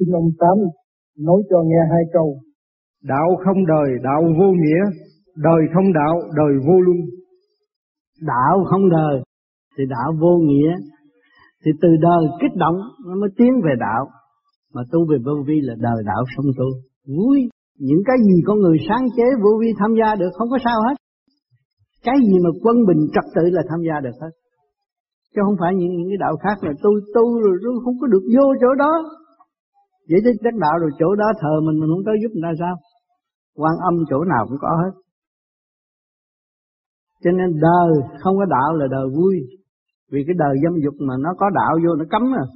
Xin ông Tám nói cho nghe hai câu. Đạo không đời, đạo vô nghĩa, đời không đạo, đời vô luân. Đạo không đời, thì đạo vô nghĩa. Thì từ đời kích động nó mới tiến về đạo. Mà tu về vô vi là đời đạo sống tu. Vui, những cái gì con người sáng chế vô vi tham gia được không có sao hết. Cái gì mà quân bình trật tự là tham gia được hết. Chứ không phải những, những cái đạo khác là tôi tu rồi tôi không có được vô chỗ đó. Vậy thì đắc đạo rồi chỗ đó thờ mình mình không tới giúp người ta sao? quan âm chỗ nào cũng có hết. Cho nên đời không có đạo là đời vui. Vì cái đời dâm dục mà nó có đạo vô nó cấm à.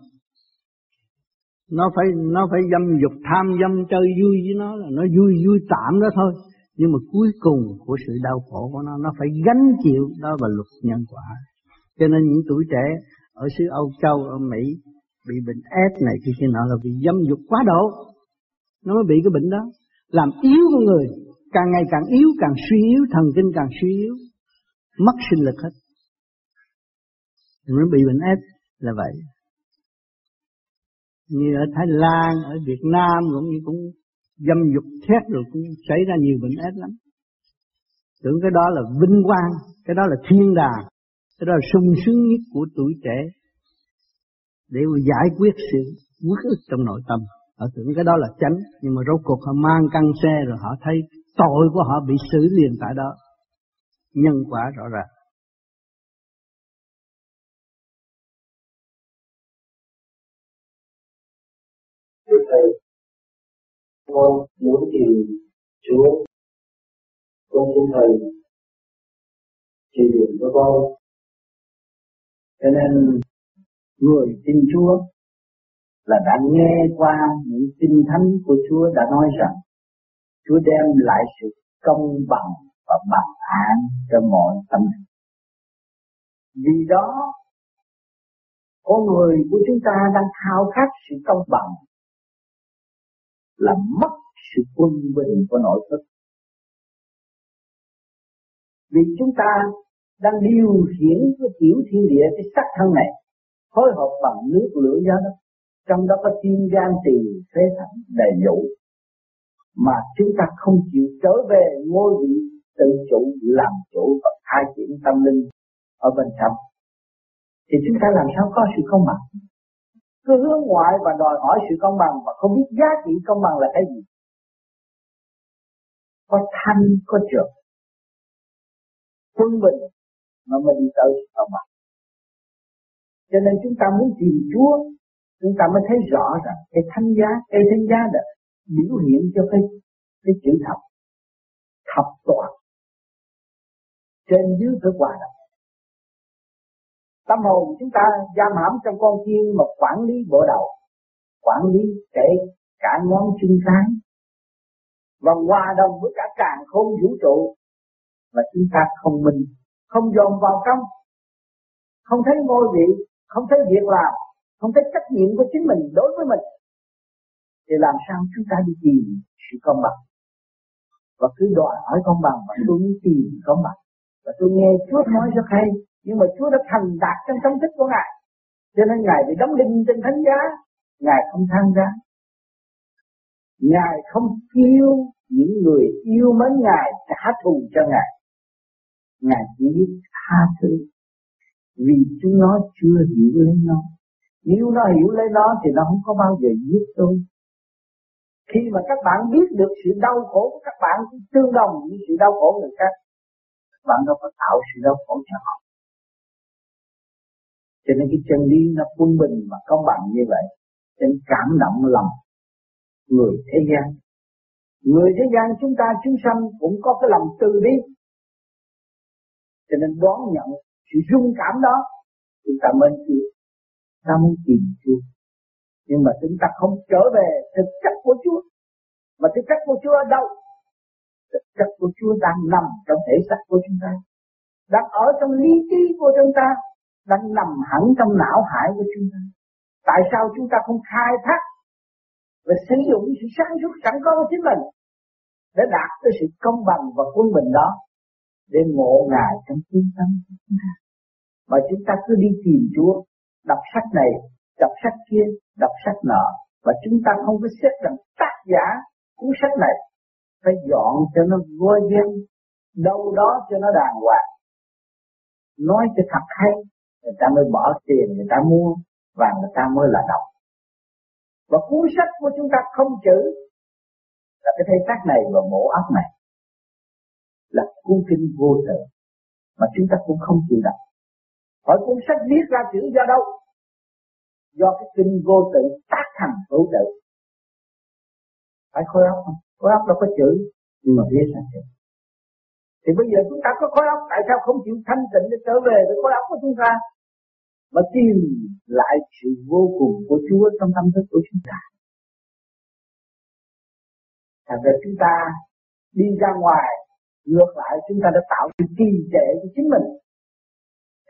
Nó phải nó phải dâm dục tham dâm chơi vui với nó là nó vui vui tạm đó thôi. Nhưng mà cuối cùng của sự đau khổ của nó nó phải gánh chịu đó là luật nhân quả. Cho nên những tuổi trẻ ở xứ Âu Châu, ở Mỹ bị bệnh ép này khi kia nọ là vì dâm dục quá độ. Nó mới bị cái bệnh đó. Làm yếu con người, càng ngày càng yếu, càng suy yếu, thần kinh càng suy yếu, mất sinh lực hết. Nó bị bệnh ép là vậy. Như ở Thái Lan, ở Việt Nam cũng như cũng dâm dục thét rồi cũng xảy ra nhiều bệnh ép lắm. Tưởng cái đó là vinh quang, cái đó là thiên đàng, cái đó là sung sướng nhất của tuổi trẻ để giải quyết sự uất ức trong nội tâm. Họ tưởng cái đó là chánh, nhưng mà rốt cuộc họ mang căng xe rồi họ thấy tội của họ bị xử liền tại đó. Nhân quả rõ ràng. Thầy, con muốn tìm Chúa. Con xin Thầy chỉ điểm cho con. Cho nên người tin Chúa là đã nghe qua những kinh thánh của Chúa đã nói rằng Chúa đem lại sự công bằng và bằng an cho mọi tâm Vì đó, con người của chúng ta đang khao khát sự công bằng là mất sự quân bình của nội thức. Vì chúng ta đang điều khiển cái tiểu thiên địa cái sắc thân này phối hợp bằng nước lửa gió đất trong đó có tim gan tỳ phế thận đầy đủ. Mà chúng ta không chịu trở về ngôi vị tự chủ làm chủ và khai triển tâm linh ở bên trong. Thì chúng ta làm sao có sự công bằng? Cứ hướng ngoại và đòi hỏi sự công bằng và không biết giá trị công bằng là cái gì. Có thanh, có trượt quân bình mà mình tự sự công bằng cho nên chúng ta muốn tìm Chúa, chúng ta mới thấy rõ rằng cái thanh giá, cái thanh giá là biểu hiện cho cái cái chữ thập. Thập toàn. Trên dưới phải hòa đồng. Tâm hồn chúng ta giam hãm trong con chiên mà quản lý bộ đầu, quản lý kể cả ngón chân sáng. Và hòa đồng với cả càng không vũ trụ mà chúng ta không minh, không dồn vào trong, không thấy ngôi vị không thấy việc làm, không thấy trách nhiệm của chính mình đối với mình, thì làm sao chúng ta đi tìm sự công bằng? Và cứ đòi hỏi công bằng và tôi muốn tìm công bằng. Và tôi nghe Chúa nói rất hay, nhưng mà Chúa đã thành đạt trong tâm thức của Ngài. Cho nên Ngài bị đóng đinh trên thánh giá, Ngài không tham gia. Ngài không kêu những người yêu mến Ngài trả thù cho Ngài. Ngài chỉ tha thứ vì chúng nó chưa hiểu lấy nó. Nếu nó hiểu lấy nó thì nó không có bao giờ giết tôi. Khi mà các bạn biết được sự đau khổ của các bạn tương đồng với sự đau khổ người khác bạn đâu có tạo sự đau khổ cho họ. Cho nên cái chân lý nó quân bình và công bằng như vậy, nên cảm động lòng người thế gian. Người thế gian chúng ta chúng sanh cũng có cái lòng từ bi. Cho nên đón nhận sự rung cảm đó chúng ta mới chịu ta muốn tìm Chúa. Nhưng mà chúng ta không trở về thực chất của Chúa. Mà thực chất của Chúa ở đâu? Thực chất của Chúa đang nằm trong thể xác của chúng ta. Đang ở trong lý trí của chúng ta. Đang nằm hẳn trong não hải của chúng ta. Tại sao chúng ta không khai thác và sử dụng sự sáng suốt sẵn có của chính mình để đạt tới sự công bằng và quân bình đó để ngộ ngài trong tim tâm của chúng ta? Mà chúng ta cứ đi tìm Chúa, đọc sách này, đọc sách kia, đọc sách nọ. Và chúng ta không có xét rằng tác giả cuốn sách này phải dọn cho nó vui viên đâu đó cho nó đàng hoàng. Nói cho thật hay, người ta mới bỏ tiền, người ta mua, và người ta mới là đọc. Và cuốn sách của chúng ta không chữ là cái thay xác này và mổ áp này là cuốn kinh vô tự mà chúng ta cũng không chịu đọc hỏi cuốn sách viết ra chữ do đâu? Do cái kinh vô tự tác thành vũ tự. Phải khối óc không? Khối óc đâu có chữ, nhưng mà viết ra chữ. Thì bây giờ chúng ta có khối óc, tại sao không chịu thanh tịnh để trở về với khối óc của chúng ta? Mà tìm lại sự vô cùng của Chúa trong tâm thức của chúng ta. Thật ra chúng ta đi ra ngoài, ngược lại, chúng ta đã tạo sự trì trệ cho chính mình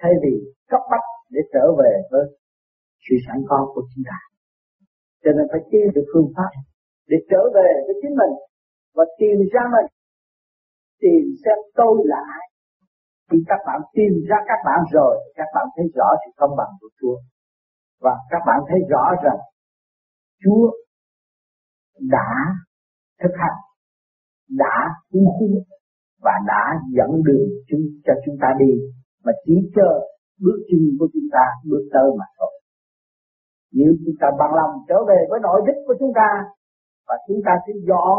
thay vì cấp bách để trở về với sự sẵn có của chúng ta. Cho nên phải tìm được phương pháp để trở về với chính mình và tìm ra mình. Tìm xem tôi là ai. Khi các bạn tìm ra các bạn rồi, các bạn thấy rõ sự công bằng của Chúa. Và các bạn thấy rõ rằng Chúa đã thực hành, đã cứu và đã dẫn đường chúng cho chúng ta đi mà chỉ chờ bước chân của chúng ta, bước tới mà thôi. Nếu chúng ta bằng lòng trở về với nội thức của chúng ta, và chúng ta sẽ dọn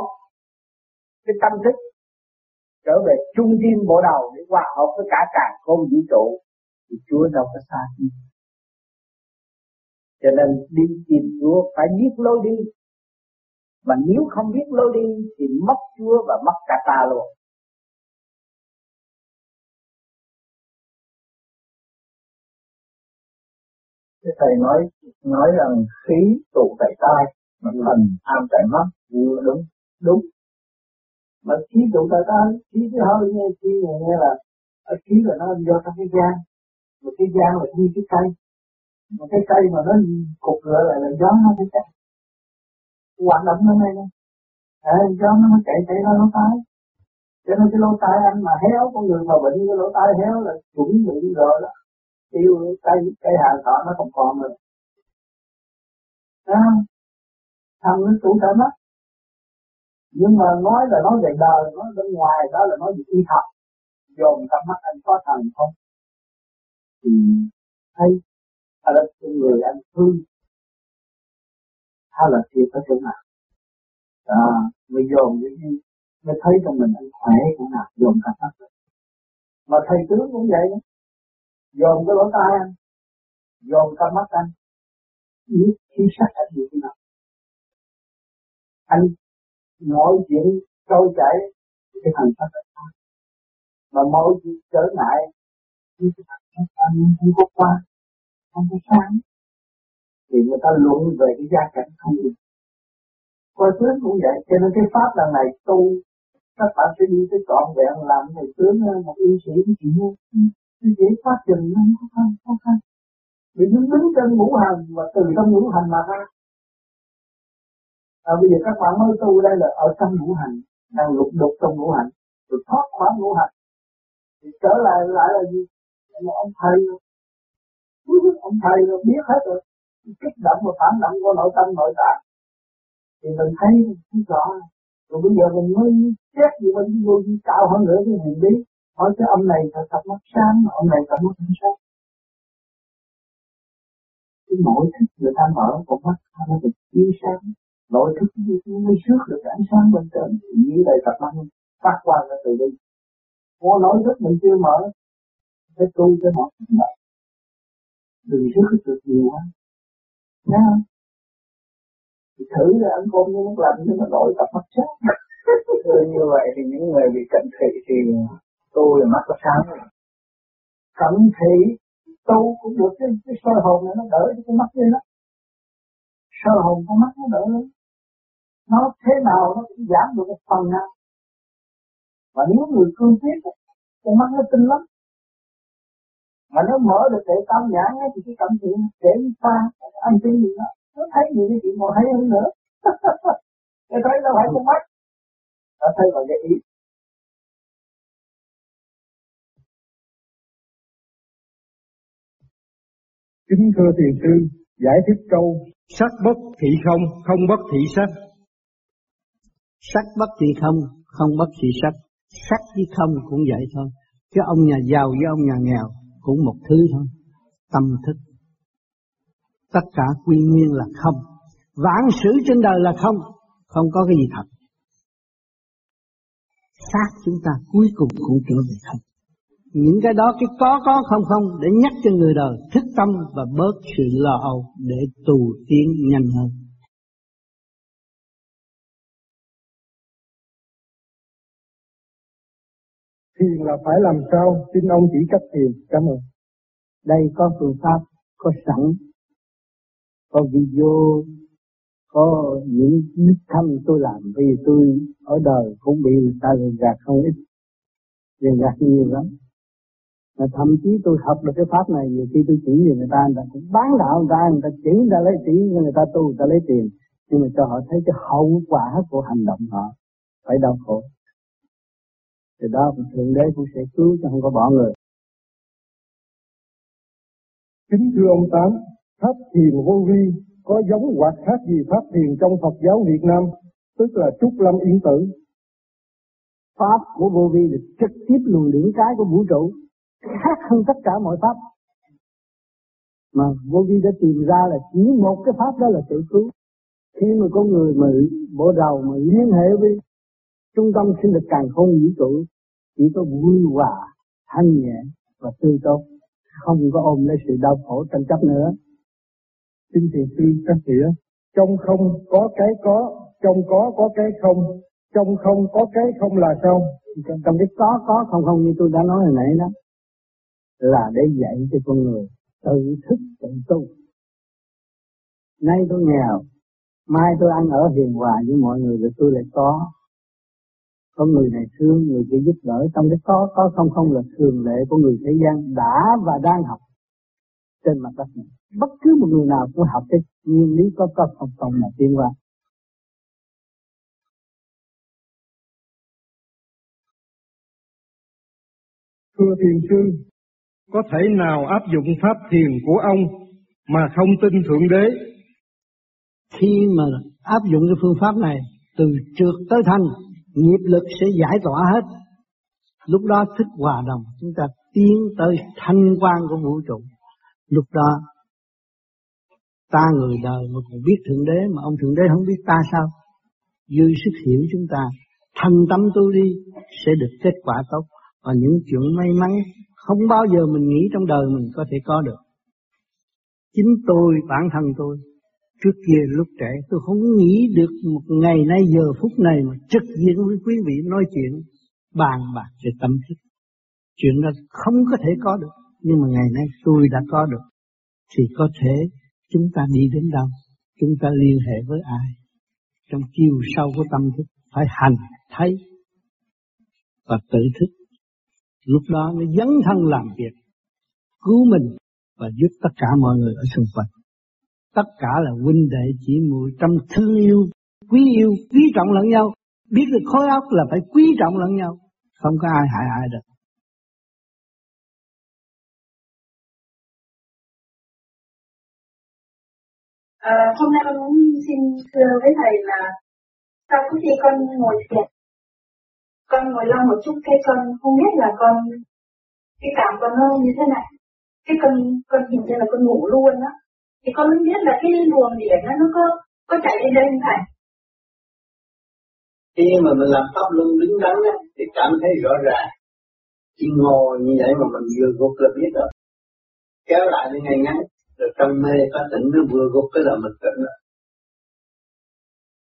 cái tâm thức, trở về trung tâm bộ đầu để hòa hợp với cả càng không vũ trụ, thì Chúa đâu có xa chi cho nên đi tìm Chúa phải biết lối đi. Mà nếu không biết lối đi, thì mất Chúa và mất cả ta luôn. Cái thầy nói nói rằng khí tụ tại tai mà thần am tại mắt. Đúng đúng. Mà khí tụ tại tai khí cái hơi nghe khí này nghe là ở khí là nó do trong cái gan. Mà cái gan là như cái cây. Mà cái cây mà nó cục lại là, gió nó sẽ chạy hoạt động nó này nè à, gió nó mới chạy chạy ra lỗ tai. Cho nên cái lỗ tai anh mà héo con người mà bệnh cái lỗ tai héo là chuẩn bị rồi đó tiêu cây cây hàng thọ nó không còn rồi à, thằng nó trụ trở mất. Nhưng mà nói là nói về đời nói bên ngoài đó là nói về y học. Dồn tâm mắt anh có thần không? Thì hay hay là con người anh thương. Hay là thiệt ở chỗ nào? À, mình dồn như như mới thấy trong mình anh khỏe cũng nào? Dồn tâm mắt. Mà thầy tướng cũng vậy đó dồn cái lỗ tai anh. Dồn tâm mắt anh. Biết khi sắc anh như thế nào? Anh mọi chuyện trôi chảy cái hành pháp là mà mọi chuyện trở ngại thì cái hành pháp anh không có qua không có sáng thì người ta luận về cái gia cảnh không được. Coi tướng cũng vậy cho nên cái pháp lần này tu các bạn sẽ đi tới trọn vẹn làm thầy tướng một y sĩ cái chuyện nó dễ phát trình nó khó khăn khó khăn vì nó đứng trên ngũ hành và từ trong ngũ hành mà ra. À, bây giờ các bạn mới tu đây là ở trong ngũ hành đang lục đục trong ngũ hành rồi thoát khỏi ngũ hành. Thì trở lại lại là gì? Một ông thầy. Ông thầy rồi biết hết rồi. Kích động và phản động của nội tâm nội tạng. Thì mình thấy không rõ. Rồi bây giờ mình mới xét gì mình vô gì cao hơn nữa cái hành lý hỏi cái ông này là cặp mắt sáng ông này thật mắt không sáng. Cái nội thức người ta mở con mắt nó được chiếu sáng. Nội thức mới trước được ánh sáng bên trên như đây tập năng phát quan ra từ đi có nội thức mình chưa mở, cái tu cho mở. Đừng trước được nhiều quá. Nha thì thử là ăn cơm như nước lạnh nhưng mà đổi tập mắt sáng. Như vậy thì những người bị cận thị thì tu mà mắt có sáng. Rồi thấy thị tu cũng được cái, cái sơ hồn này nó đỡ cái mắt lên đó. Sơ hồn con mắt nó đỡ lên nó thế nào nó cũng giảm được một phần nào. Và nếu người cương quyết con mắt nó tinh lắm. Mà nó mở được để tâm nhãn thì cái cảm thiện để xa anh tin gì đó. Nó thấy gì cái chuyện còn thấy hơn nữa. Cái thấy đâu phải con mắt. Nó thấy bằng cái ý. Kính thưa thiền sư, giải thích câu Sắc bất thị không, không bất thị sắc. Sắc bất thị không, không bất thị sắc. Sắc với không cũng vậy thôi. Chứ ông nhà giàu với ông nhà nghèo cũng một thứ thôi. Tâm thức. Tất cả quy nguyên là không. Vạn sự trên đời là không. Không có cái gì thật. Xác chúng ta cuối cùng cũng trở về không những cái đó cái có có không không để nhắc cho người đời thức tâm và bớt sự lo âu để tu tiến nhanh hơn. Thiền là phải làm sao? Xin ông chỉ cách thiền. Cảm ơn. Đây có phương pháp, có sẵn, có video, có những đích thăm tôi làm vì tôi ở đời cũng bị người ta lừa gạt không ít, lừa gạt nhiều lắm mà thậm chí tôi học được cái pháp này nhiều khi tôi chỉ về người ta người ta cũng bán đạo người ta người ta chỉ người ta lấy chỉ người ta tu người ta lấy tiền. Nhưng mà cho họ thấy cái hậu quả của hành động họ phải đau khổ. Thì đó thượng đế cũng sẽ cứu cho không có bỏ người. Kính thưa ông tám pháp thiền vô vi có giống hoặc khác gì pháp thiền trong Phật giáo Việt Nam tức là trúc lâm yên tử? Pháp của vô vi là trực tiếp luồng điển cái của vũ trụ khác hơn tất cả mọi pháp. Mà vô vi đã tìm ra là chỉ một cái pháp đó là tự cứu. Khi mà có người mà bộ đầu mà liên hệ với trung tâm sinh lực càng không vũ trụ, chỉ có vui hòa, thanh nhẹ và tươi tốt. Không có ôm lấy sự đau khổ tranh chấp nữa. Xin thiền sư các nghĩa trong không có cái có, trong có có cái không, trong không có cái không là sao? Trong cái có có không không như tôi đã nói hồi nãy đó là để dạy cho con người tự thức tự tu. Nay tôi nghèo, mai tôi ăn ở hiền hòa với mọi người rồi tôi lại có. Có người này thương, người kia giúp đỡ, trong cái có, có không không là thường lệ của người thế gian đã và đang học trên mặt đất này. Bất cứ một người nào cũng học cái nguyên lý có có không không mà tiến qua. Thưa thiền sư, có thể nào áp dụng pháp thiền của ông mà không tin Thượng Đế? Khi mà áp dụng cái phương pháp này, từ trượt tới thanh, nghiệp lực sẽ giải tỏa hết. Lúc đó thức hòa đồng, chúng ta tiến tới thanh quan của vũ trụ. Lúc đó, ta người đời mà còn biết Thượng Đế, mà ông Thượng Đế không biết ta sao? Dư sức hiểu chúng ta, thành tâm tu đi, sẽ được kết quả tốt. Và những chuyện may mắn không bao giờ mình nghĩ trong đời mình có thể có được. Chính tôi, bản thân tôi, trước kia lúc trẻ tôi không nghĩ được một ngày nay giờ phút này mà trực diện với quý vị nói chuyện bàn bạc về tâm thức. Chuyện đó không có thể có được, nhưng mà ngày nay tôi đã có được. Thì có thể chúng ta đi đến đâu, chúng ta liên hệ với ai. Trong chiều sâu của tâm thức phải hành, thấy và tự thức Lúc đó nó dấn thân làm việc, cứu mình và giúp tất cả mọi người ở xung quanh. Tất cả là huynh đệ chỉ muội trong thương yêu, quý yêu, quý trọng lẫn nhau. Biết được khối óc là phải quý trọng lẫn nhau, không có ai hại ai được. À, hôm nay con muốn xin thưa với thầy là sau khi con ngồi thiền con ngồi lâu một chút cái con không biết là con, cái cảm con nó như thế này. Cái con con nhìn như là con ngủ luôn á. Thì con mới biết là cái luồng điện nó nó có có chạy lên đây không thầy? Khi mà mình làm pháp luân đứng đắn á, thì cảm thấy rõ ràng. Chỉ ngồi như vậy mà mình vừa gục là biết rồi. Kéo lại đến ngay ngắn, rồi trong mê có tỉnh nó vừa gục cái là mình tỉnh rồi.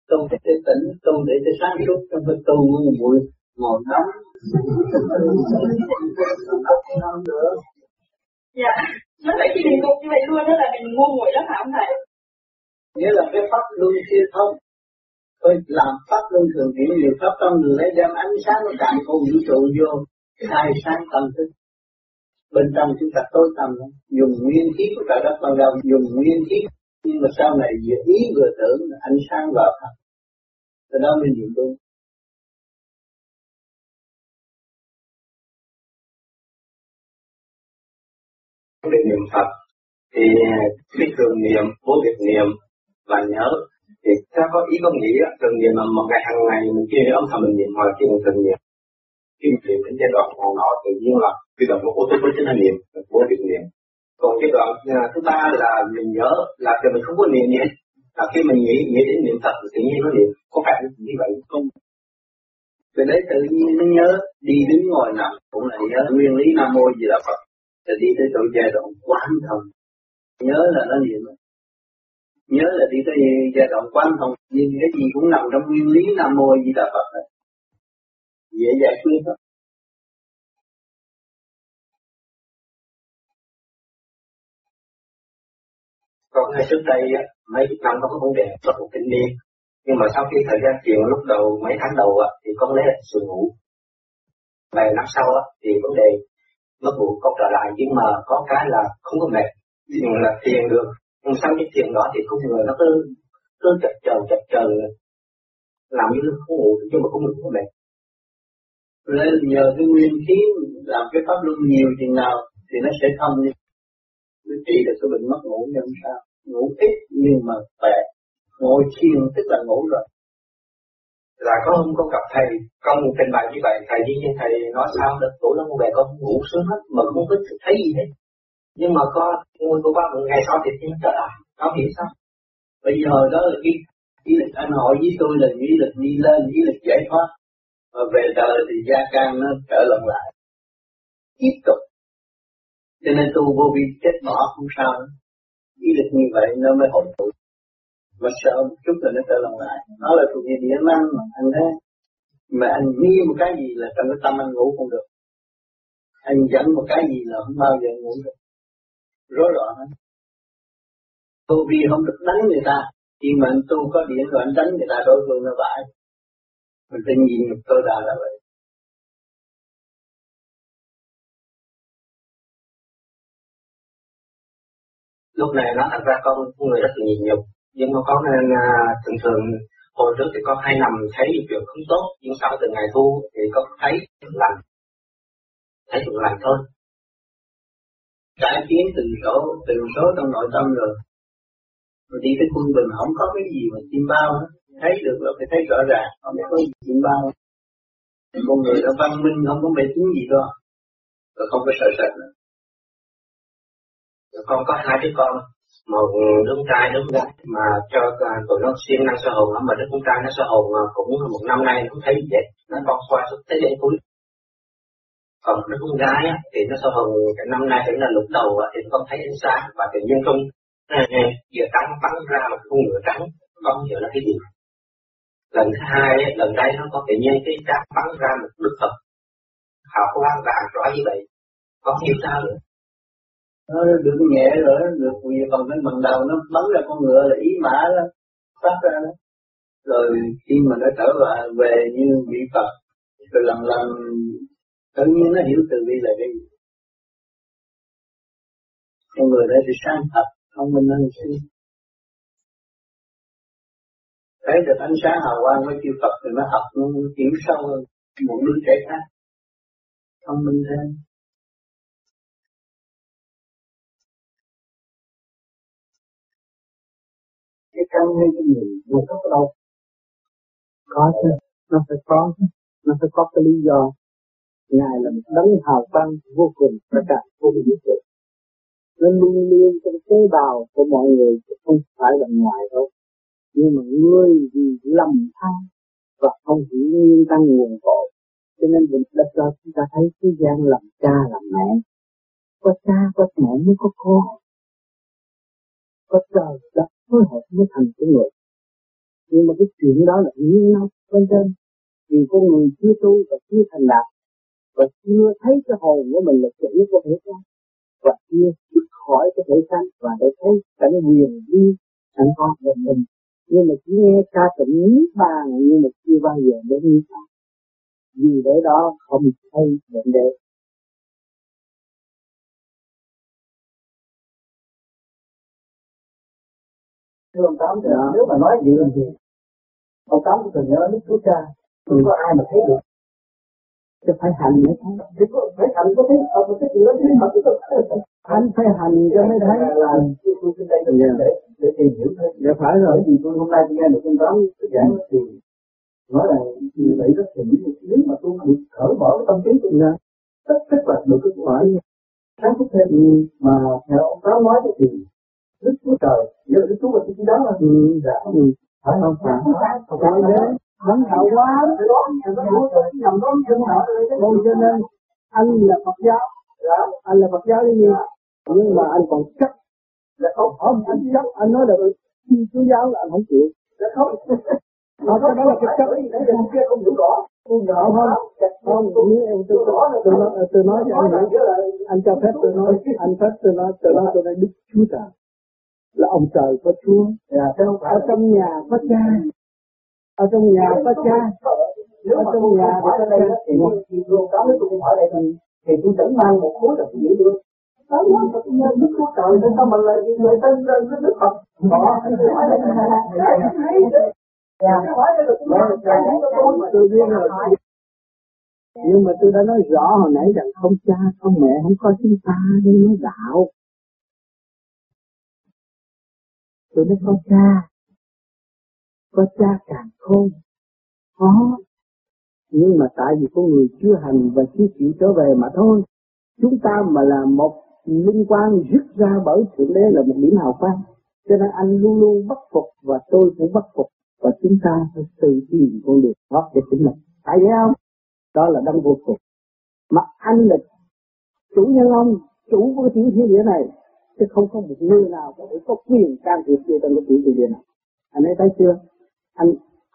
Tu để tỉnh tu để cho sáng suốt trong cái tu muội ngồi nóng. Dạ. Nó phải khi mình gục như vậy luôn đó là mình ngu muội đó phải không thầy? Nghĩa là cái pháp luân siêu thông tôi làm pháp luân thường chuyển nhiều pháp trong người lấy đem ánh sáng của cạn con vũ trụ vô khai sáng tâm thức. Bên trong chúng ta tối tâm lắm. Dùng nguyên khí của trời đất ban đầu dùng nguyên khí. Nhưng mà sau này vừa ý vừa tưởng ánh sáng vào thật. Từ đó mình dùng đúng để niệm Phật thì biết thường niệm, vô việc niệm và nhớ. Thì ta có ý có nghĩa thường niệm mà một ngày hàng ngày mình kia âm thầm mình niệm hoặc là kia mình thường niệm. Khi mình niệm đến giai đoạn còn nọ tự nhiên là cái đoạn của tôi có chính là niệm vô việc niệm. Còn cái đoạn à, thứ ba là mình nhớ là khi mình không có niệm gì là khi mình nghĩ nghĩ đến niệm phật tự nhiên nó niệm. Có phải như vậy không? Từ đấy tự nhiên nó nhớ đi đứng ngồi nằm cũng là nhớ. Nguyên lý nam mô gì là phật rồi đi tới chỗ giai đoạn quán thông. Nhớ là nó niệm nhớ là đi tới giai đoạn quán thông. Nhưng cái gì cũng nằm trong nguyên lý nam mô Di là phật này. dễ giải quyết đó còn ngày trước đây mấy năm năm có vấn đề rất một kinh niên nhưng mà sau khi thời gian chiều, lúc đầu, mấy tháng đầu thì con lấy sự ngủ. Vài năm sau thì vấn đề nó buộc có trở lại, nhưng mà có cái là không có mệt. Nhưng là tiền được, nhưng sau cái tiền đó thì con người nó cứ cứ chật chờ chật chờ làm như không ngủ, nhưng mà cũng được có mệt. Nên nhờ cái nguyên khí làm cái pháp luân nhiều chừng nào thì nó sẽ thông đi. Nó trị được cái bệnh mất ngủ như sao. Ngủ ít nhưng mà khỏe. Ngồi thiền tức là ngủ rồi là có hôm con gặp thầy con một trình bày như vậy, thầy như thầy nói sao được, tuổi lắm về con ngủ sướng hết mà không có thấy gì hết. Nhưng mà có ngồi của ba một ngày sau thì thiên trở lại nó hiểu sao? Bây giờ đó là cái ý lực anh hỏi với tôi là ý lực đi lên ý lực giải thoát. Mà về đời thì gia can nó trở lần lại. Tiếp tục. Cho nên tu vô vi, chết bỏ không sao ý lực như vậy nó mới hồi phục mà sợ một chút là nó trở lòng lại. Nó là thuộc về địa năng mà anh thế, mà anh nghi một cái gì là trong cái tâm anh ngủ không được. Anh dẫn một cái gì là không bao giờ ngủ được. Rối loạn hết tu vi không được đánh người ta khi mà anh tu có điện rồi anh đánh người ta đối phương nó bãi. Mình phải nhìn được cơ đà là vậy. Lúc này nó thật ra con người rất là nhịn nhục nhưng mà con nên à, thường thường hồi trước thì con hay nằm thấy chuyện không tốt nhưng sau từ ngày thu thì con thấy lành. Thấy chuyện lành thôi. Cải tiến từ số từ số trong nội tâm rồi. Rồi đi tới quân bình không có cái gì mà chim bao hết. Thấy được là phải thấy rõ ràng không có gì chim bao con người đã văn minh không có mê tín gì đó rồi không có sợ sệt nữa. Con có hai đứa con một đứa trai đứa gái mà cho tụi nó siêng năng sơ hồn mà đứa con trai nó sơ hồn cũng một năm nay nó thấy vậy. Nó con qua suốt thế đến cuối còn đứa con gái á, thì nó sơ hồn cái năm nay cũng là lúc đầu thì nó không thấy ánh sáng và tự nhiên không giờ trắng bắn ra một con ngựa trắng con giờ là cái gì? Lần thứ hai lần đây nó có tự nhiên cái trắng bắn ra một đức phật. Hào quang vàng rõ như vậy. Có hiểu sao nữa nó được nhẹ rồi, được vì phần cái bằng đầu nó bắn ra con ngựa là ý mã đó, phát ra đó. Rồi khi mà nó trở về về như vị Phật, rồi lần lần tự nhiên nó hiểu từ bi là cái gì con người đó thì sáng thật thông minh hơn xưa thấy được ánh sáng hào quang với chư Phật thì nó học, nó hiểu sâu hơn. Một đứa trẻ khác thông minh hơn cái căn hay cái gì vô cấp ở đâu? Có chứ, nó phải có chứ, nó phải có cái lý do. Ngài là một đấng hào quang vô cùng, tất cả vô cùng vũ trụ nó luôn luôn trong tế bào của mọi người, chứ không phải là ngoài đâu. Nhưng mà người vì lầm than và không hiểu nguyên căn nguồn cội, cho nên mình đã cho chúng ta thấy thế gian làm cha làm mẹ. Có cha có mẹ mới có con có trời đất phối hợp mới thành con người. Nhưng mà cái chuyện đó là nguyên nó bên trên. Vì con người chưa tu và chưa thành đạt, và chưa thấy cái hồn của mình là chủ của thể xác và chưa bước khỏi cái thể xác và để thấy cảnh quyền đi sẵn có của mình. Nhưng mà chỉ nghe ca tụng niết bàn, nhưng mà chưa bao giờ đến niết bàn. Vì để đó không thấy bệnh đề. Thưa ông tám dạ. nếu mà nói gì làm gì ông tám có nhớ lúc chúa cha. Không có ai mà thấy được. Chứ phải hành mới thấy. Phải hành có thấy ở cái chuyện đó thấy thật anh phải hành cho mới thấy. là tôi trên đây để để để tìm hiểu thôi. Dạ phải rồi. Vì tôi hôm nay tôi nghe được con tám giảng thì nói là như vậy rất là nếu mà tôi được cởi mở cái tâm trí tôi dạ. tất tất là được cái phải. Sáng suốt thêm. Ừ. mà theo ông tám nói thì đức chúa trời. Là đức chúa là cái đó là ừ. dạ. Ừ. phải không? Phải. Không phải thế vẫn hậu quá Vâng cho nên anh là Phật giáo, anh là Phật giáo đi. Nhưng mà anh còn chấp không. Anh chấp anh nói là Thiên Chúa giáo là anh không chịu. Nó cái đó là cái chấp không hiểu rõ. Không không không nếu em tôi tôi nói tôi nói cho anh hiểu. anh cho phép tôi nói anh phép tôi nói tôi nói tôi nói Đức Chúa Trời là ông trời có Chúa. Ở trong nhà có cha. Ở trong nhà có cha. Nếu mà tôi nhà có cha. thì thì luôn đó nếu tôi không ở đây thì thì tôi chẳng mang một khối là tôi giữ được đó là Đức Chúa Trời. Nên sao mà lại người tên tên Đức Phật? Đó tôi biết rồi. Nhưng mà tôi đã nói rõ hồi nãy rằng không cha không mẹ không có chúng ta nên nói đạo tôi nói có cha có cha càng khôn có nhưng mà tại vì con người chưa hành và chưa chịu trở về mà thôi, chúng ta mà là một linh quan rút ra bởi thượng đế là một điểm hào quang. Cho nên anh luôn luôn bất phục và tôi cũng bất phục và chúng ta phải tự tìm con đường thoát để chính mình. Phải vậy không? Đó là đấng vô cùng. Mà anh là chủ nhân ông, chủ của tiểu thiên địa này chứ không có một người nào có thể có quyền can thiệp vô trong cái tiểu thiên địa này anh ấy thấy chưa? Anh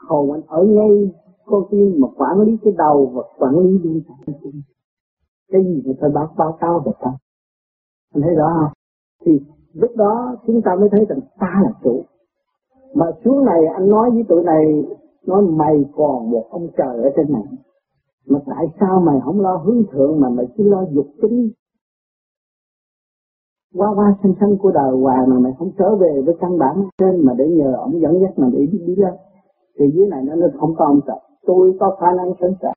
hồn anh ở ngay con tim mà quản lý cái đầu và quản lý đi cái gì thì phải báo báo cáo được ta? Anh thấy rõ không? Thì lúc đó chúng ta mới thấy rằng ta là chủ. Mà xuống này, anh nói với tụi này, nói mày còn một ông trời ở trên này. Mà tại sao mày không lo hướng thượng mà mày chỉ lo dục tính? Qua qua sanh sanh của đời hoài mà mày không trở về với căn bản trên mà để nhờ ông dẫn dắt mà đi đi lên. Thì dưới này nó nó không có ông trời. Tôi có khả năng sẵn sàng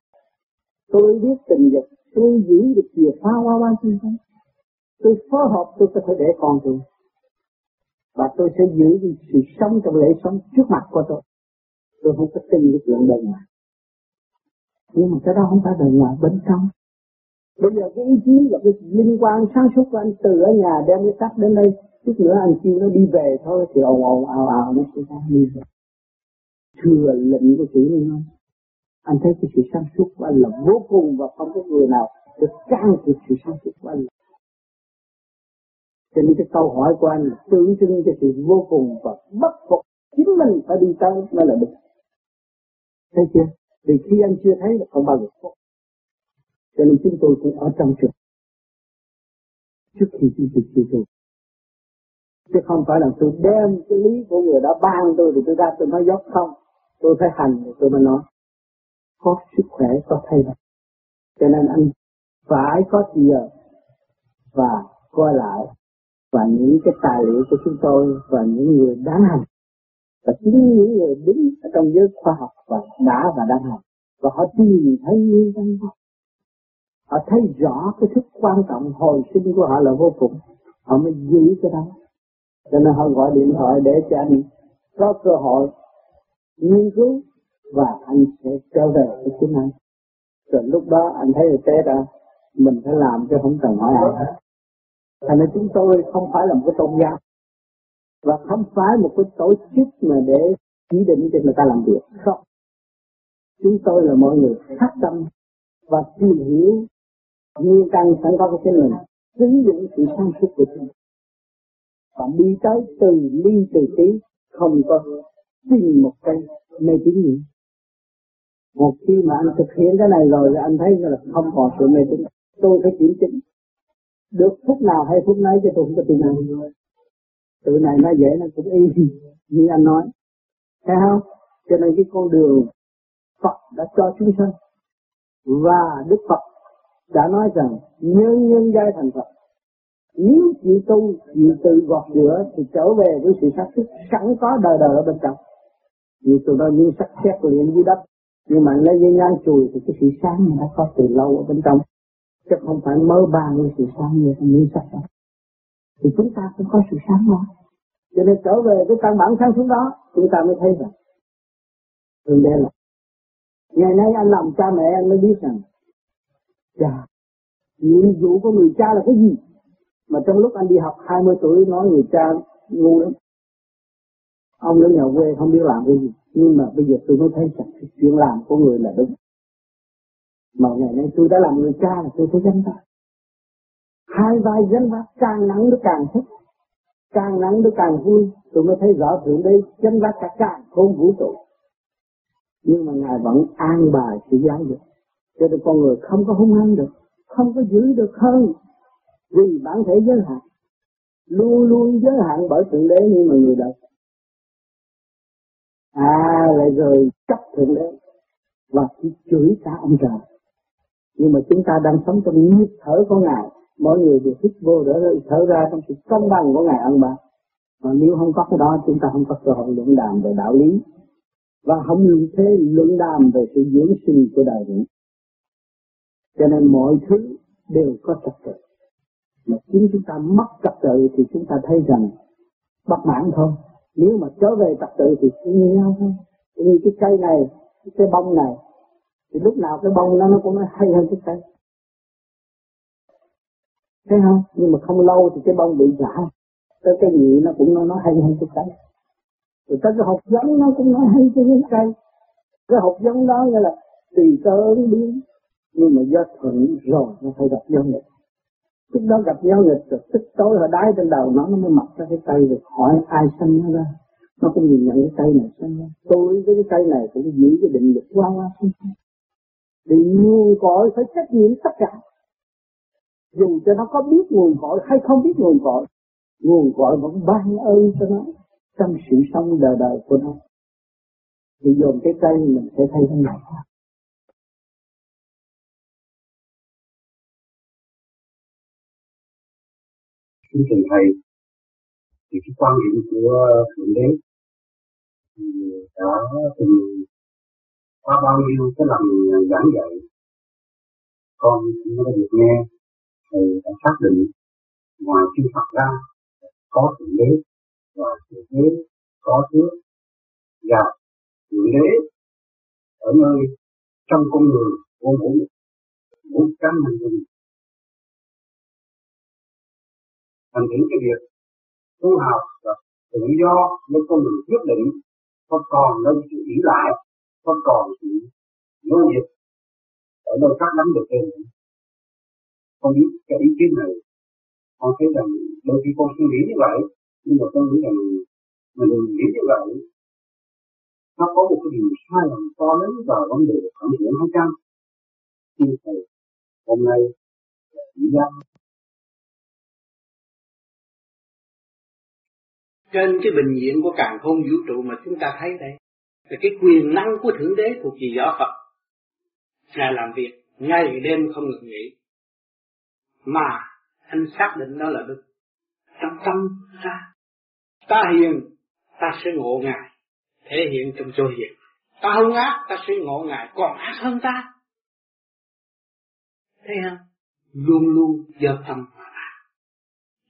tôi biết tình dục. Tôi giữ được chìa phá qua qua sanh sanh. Tôi phối hợp, tôi có thể để con tôi. Và tôi sẽ giữ được sự sống trong lễ sống trước mặt của tôi. Tôi không có tin cái chuyện đời ngoài. Nhưng mà cái đó không phải đời ngoài, bên trong bây giờ cái ý chí và cái liên quan sáng suốt của anh từ ở nhà đem cái tắt đến đây, chút nữa anh kêu nó đi về thôi, thì ồn ồn ào ào nó sẽ ra đi về thừa lệnh của chủ nhân nó anh thấy cái sự sáng suốt của anh là vô cùng và không có người nào được can thiệp sự sáng suốt của anh. Cho nên cái câu hỏi của anh tượng trưng cho sự vô cùng và bất phục. Chính mình phải đi tới mới là được. Thấy chưa? Vì khi anh chưa thấy là không bao giờ phục cho nên chúng tôi cũng ở trong trường. Trước khi chúng tôi chưa tu chứ không phải là tôi đem cái lý của người đã ban tôi thì tôi ra tôi nói dốc không. Tôi phải hành thì tôi mới nói. Có sức khỏe, có thay đổi. Cho nên anh phải có giờ và coi lại và những cái tài liệu của chúng tôi và những người đáng hành. Và chính những người đứng ở trong giới khoa học và đã và đang hành. Và họ tìm thấy nguyên văn học họ thấy rõ cái thức quan trọng hồi sinh của họ là vô cùng. Họ mới giữ cái đó. Cho nên họ gọi điện thoại để cho anh có cơ hội nghiên cứu và anh sẽ trở về với chính anh. Rồi lúc đó anh thấy là tế ra, mình phải làm chứ không cần hỏi ai hết. Thành ra chúng tôi không phải là một cái tôn giáo. Và không phải một cái tổ chức mà để chỉ định cho người ta làm việc. Không. Chúng tôi là mọi người phát tâm và tìm hiểu nguyên căn sẵn có của chính mình sử dụng sự sáng suốt của chúng và đi tới từ ly từ tí, không có tìm một cái mê tín gì. Một khi mà anh thực hiện cái này rồi thì anh thấy là không còn sự mê tín. Tôi phải kiểm chứng. Được phút nào hay phút nấy cho tôi không có tin anh. Tự này nó dễ, nó cũng y như anh nói. Thấy không? Cho nên cái con đường Phật đã cho chúng sanh và Đức Phật đã nói rằng nhân nhân giai thành Phật, nếu chịu tu, chịu tự gọt rửa thì trở về với sự sắc thức sẵn có đời đời ở bên trong. Vì tụi nó những sắc xét luyện dưới đất, nhưng mà lấy dây ngang chùi thì cái sự sáng này đã có từ lâu ở bên trong. Chứ không phải mơ ban với sự sáng như như sắc đó thì chúng ta cũng có sự sáng đó. Cho nên trở về cái căn bản sáng xuống đó, chúng ta mới thấy rằng thường đây là Ngày nay anh làm cha mẹ, anh mới biết rằng Cha Nhiệm vụ của người cha là cái gì? Mà trong lúc anh đi học 20 tuổi Nói người cha ngu lắm. Ông ở nhà quê không biết làm cái gì. Nhưng mà bây giờ tôi mới thấy rằng Chuyện làm của người là đúng. Mà ngày nay tôi đã làm người cha là tôi thấy gánh vác. Hai vai gánh vác càng nắng nó càng thích, Càng nắng nó càng vui. Tôi mới thấy rõ thượng đây gánh vác cả càng không vũ trụ. Nhưng mà ngài vẫn an bài sự giáo dục cho nên con người không có hung hăng được, không có giữ được hơn. Vì bản thể giới hạn, luôn luôn giới hạn bởi thượng đế nhưng mà người đời. À lại rồi chấp thượng đế và chỉ chửi cả ông trời. Nhưng mà chúng ta đang sống trong nhịp thở của ngài. Mỗi người đều hít vô để thở ra trong sự công bằng của ngài ân ba mà nếu không có cái đó, chúng ta không có cơ hội luận đàm về đạo lý. Và không thế luận đàm về sự dưỡng sinh của đời nữa. Cho nên mọi thứ đều có trật tự. Mà chính chúng ta mất trật tự thì chúng ta thấy rằng bất mãn thôi. Nếu mà trở về trật tự thì cũng như nhau thôi. Như cái cây này, cái cây bông này, thì lúc nào cái bông nó nó cũng nói hay hơn cái cây. Thấy không? Nhưng mà không lâu thì cái bông bị rã. Tới cái nhị nó cũng nói, nó hay hơn cái cây rồi tới cái hộp giống nó cũng nói hay hơn cái cây cái hộp giống đó nghĩa là tùy cơ ứng biến nhưng mà do thuận rồi nó phải gặp nhau nghịch. Lúc đó gặp nhau nghịch rồi tức tối họ đái trên đầu nó nó mới mặc ra cái cây được. hỏi ai sanh nó ra. Nó cũng nhìn nhận cái cây này sanh ra. Tôi với cái cây này cũng giữ cái định lực qua qua không thì nguồn cội phải trách nhiệm tất cả. Dù cho nó có biết nguồn cội hay không biết nguồn cội nguồn cội vẫn ban ơn cho nó trong sự sống đời đời của nó. Thì dồn cái cây mình sẽ thấy nó. nhỏ Xin thầy thầy, thì cái quan điểm của Thượng Đế thì đã từng qua bao nhiêu cái lần giảng dạy con cũng đã được nghe thầy đã xác định ngoài chư Phật ra có Thượng Đế và thượng đế có trước và thượng đế ở nơi trong con người vô ngũ ngũ cá nhân thành những cái việc tu học và tự do nếu con người quyết định, có còn nên chịu ý lại, có còn chịu nô dịch. Ở nơi các nắm được tên. Con biết cái ý kiến này, con thấy rằng đôi khi con suy nghĩ như vậy, nhưng mà con nghĩ rằng mình đừng nghĩ như vậy. Nó có một cái điều sai lầm to lớn vào vấn đề ảnh hưởng hai trăm. Xin thầy hôm nay chỉ ra trên cái bình diện của càng không vũ trụ mà chúng ta thấy đây, là cái quyền năng của thượng đế thuộc về võ Phật. Ngài làm việc ngày đêm không ngừng nghỉ. Mà anh xác định đó là đức trong tâm ta ta hiền, ta sẽ ngộ ngài, thể hiện trong chỗ hiền. Ta hung ác, ta sẽ ngộ ngài, còn ác hơn ta. Thấy không? Luôn luôn do tâm mà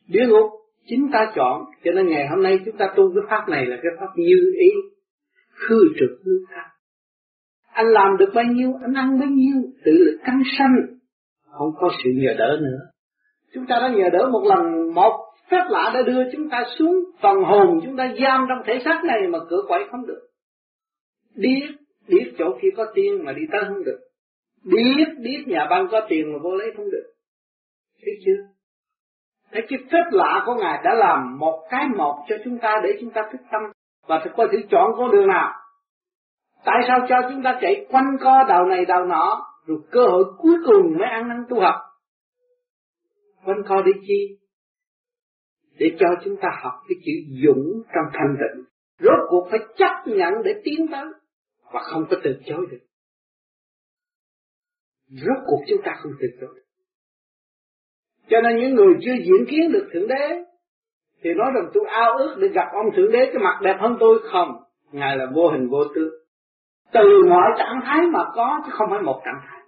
địa ngục chính ta chọn. Cho nên ngày hôm nay chúng ta tu cái pháp này là cái pháp như ý, khư trực hư tha anh làm được bao nhiêu, anh ăn bấy nhiêu, tự lực căng sanh, không có sự nhờ đỡ nữa. Chúng ta đã nhờ đỡ một lần, một phép lạ đã đưa chúng ta xuống phần hồn, chúng ta giam trong thể xác này mà cửa quậy không được. Biết biết chỗ kia có tiền mà đi tới không được. Biết biết nhà băng có tiền mà vô lấy không được. Thấy chưa? Đấy, cái phép lạ của ngài đã làm một cái một cho chúng ta để chúng ta thức tâm và thực coi thử chọn con đường nào. Tại sao cho chúng ta chạy quanh co đầu này đầu nọ rồi cơ hội cuối cùng mới ăn năn tu học? Quanh co đi chi? Để cho chúng ta học cái chữ dũng trong thanh tịnh. Rốt cuộc phải chấp nhận để tiến tới và không có từ chối được. Rốt cuộc chúng ta không từ chối được cho nên những người chưa diễn kiến được thượng đế, thì nói rằng tôi ao ước để gặp ông thượng đế cái mặt đẹp hơn tôi. Không, ngài là vô hình vô tướng. Từ mọi trạng thái mà có, chứ không phải một trạng thái.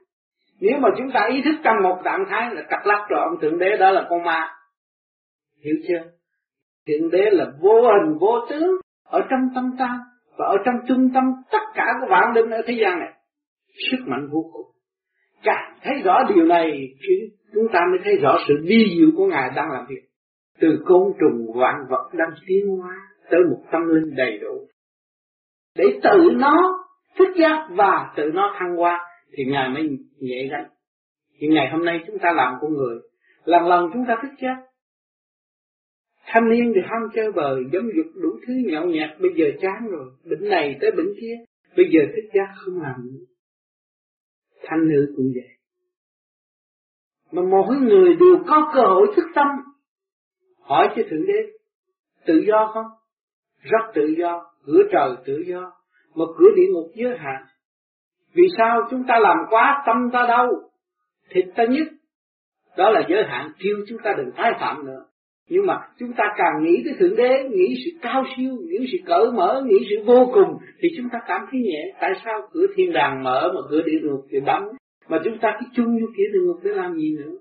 Nếu mà chúng ta ý thức trong một trạng thái là cặp lắc rồi, ông thượng đế đó là con ma. Hiểu chưa? Thượng đế là vô hình vô tướng ở trong tâm ta và ở trong trung tâm tất cả các vạn linh ở thế gian này. Sức mạnh vô cùng. Càng thấy rõ điều này chúng ta mới thấy rõ sự vi diệu của ngài đang làm việc. Từ côn trùng vạn vật đang tiến hóa tới một tâm linh đầy đủ. Để tự nó thức giác và tự nó thăng hoa thì ngài mới nhẹ gánh. Thì ngày hôm nay chúng ta làm con người, lần lần chúng ta thức giác. Thanh niên thì ham chơi bời giống dục đủ thứ nhậu nhạt bây giờ chán rồi, bệnh này tới bệnh kia, bây giờ thức giác không làm nữa. Thanh nữ cũng vậy mà mỗi người đều có cơ hội thức tâm. Hỏi cho thượng đế, tự do không? Rất tự do, cửa trời tự do, mà cửa địa ngục giới hạn. Vì sao chúng ta làm quá tâm ta đâu? Thịt ta nhất. Đó là giới hạn, kêu chúng ta đừng tái phạm nữa. Nhưng mà chúng ta càng nghĩ tới thượng đế, nghĩ sự cao siêu, nghĩ sự cởi mở, nghĩ sự vô cùng, thì chúng ta cảm thấy nhẹ. Tại sao cửa thiên đàng mở mà cửa địa ngục thì đóng? Mà chúng ta cứ chung vô kiểu địa ngục để làm gì nữa?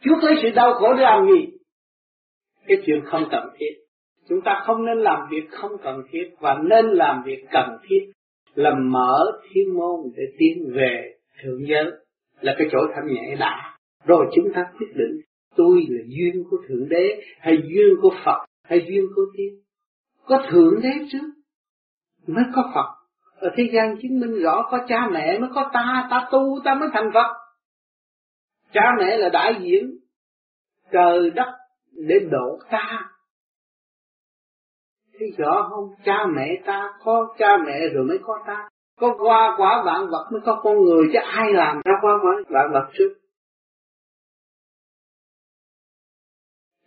Chuốc lấy sự đau khổ để làm gì? Cái chuyện không cần thiết. Chúng ta không nên làm việc không cần thiết và nên làm việc cần thiết là mở thiên môn để tiến về thượng giới. Là cái chỗ thanh nhẹ đã. Rồi chúng ta quyết định tôi là duyên của thượng đế hay duyên của phật hay duyên của tiên có thượng đế trước mới có phật ở thế gian chứng minh rõ có cha mẹ mới có ta ta tu, ta mới thành phật. Cha mẹ là đại diện trời đất để độ ta. Thấy rõ không? Cha mẹ ta, có cha mẹ rồi mới có ta. Có qua quả vạn vật mới có con người, chứ ai làm ra qua quả vạn vật chứ?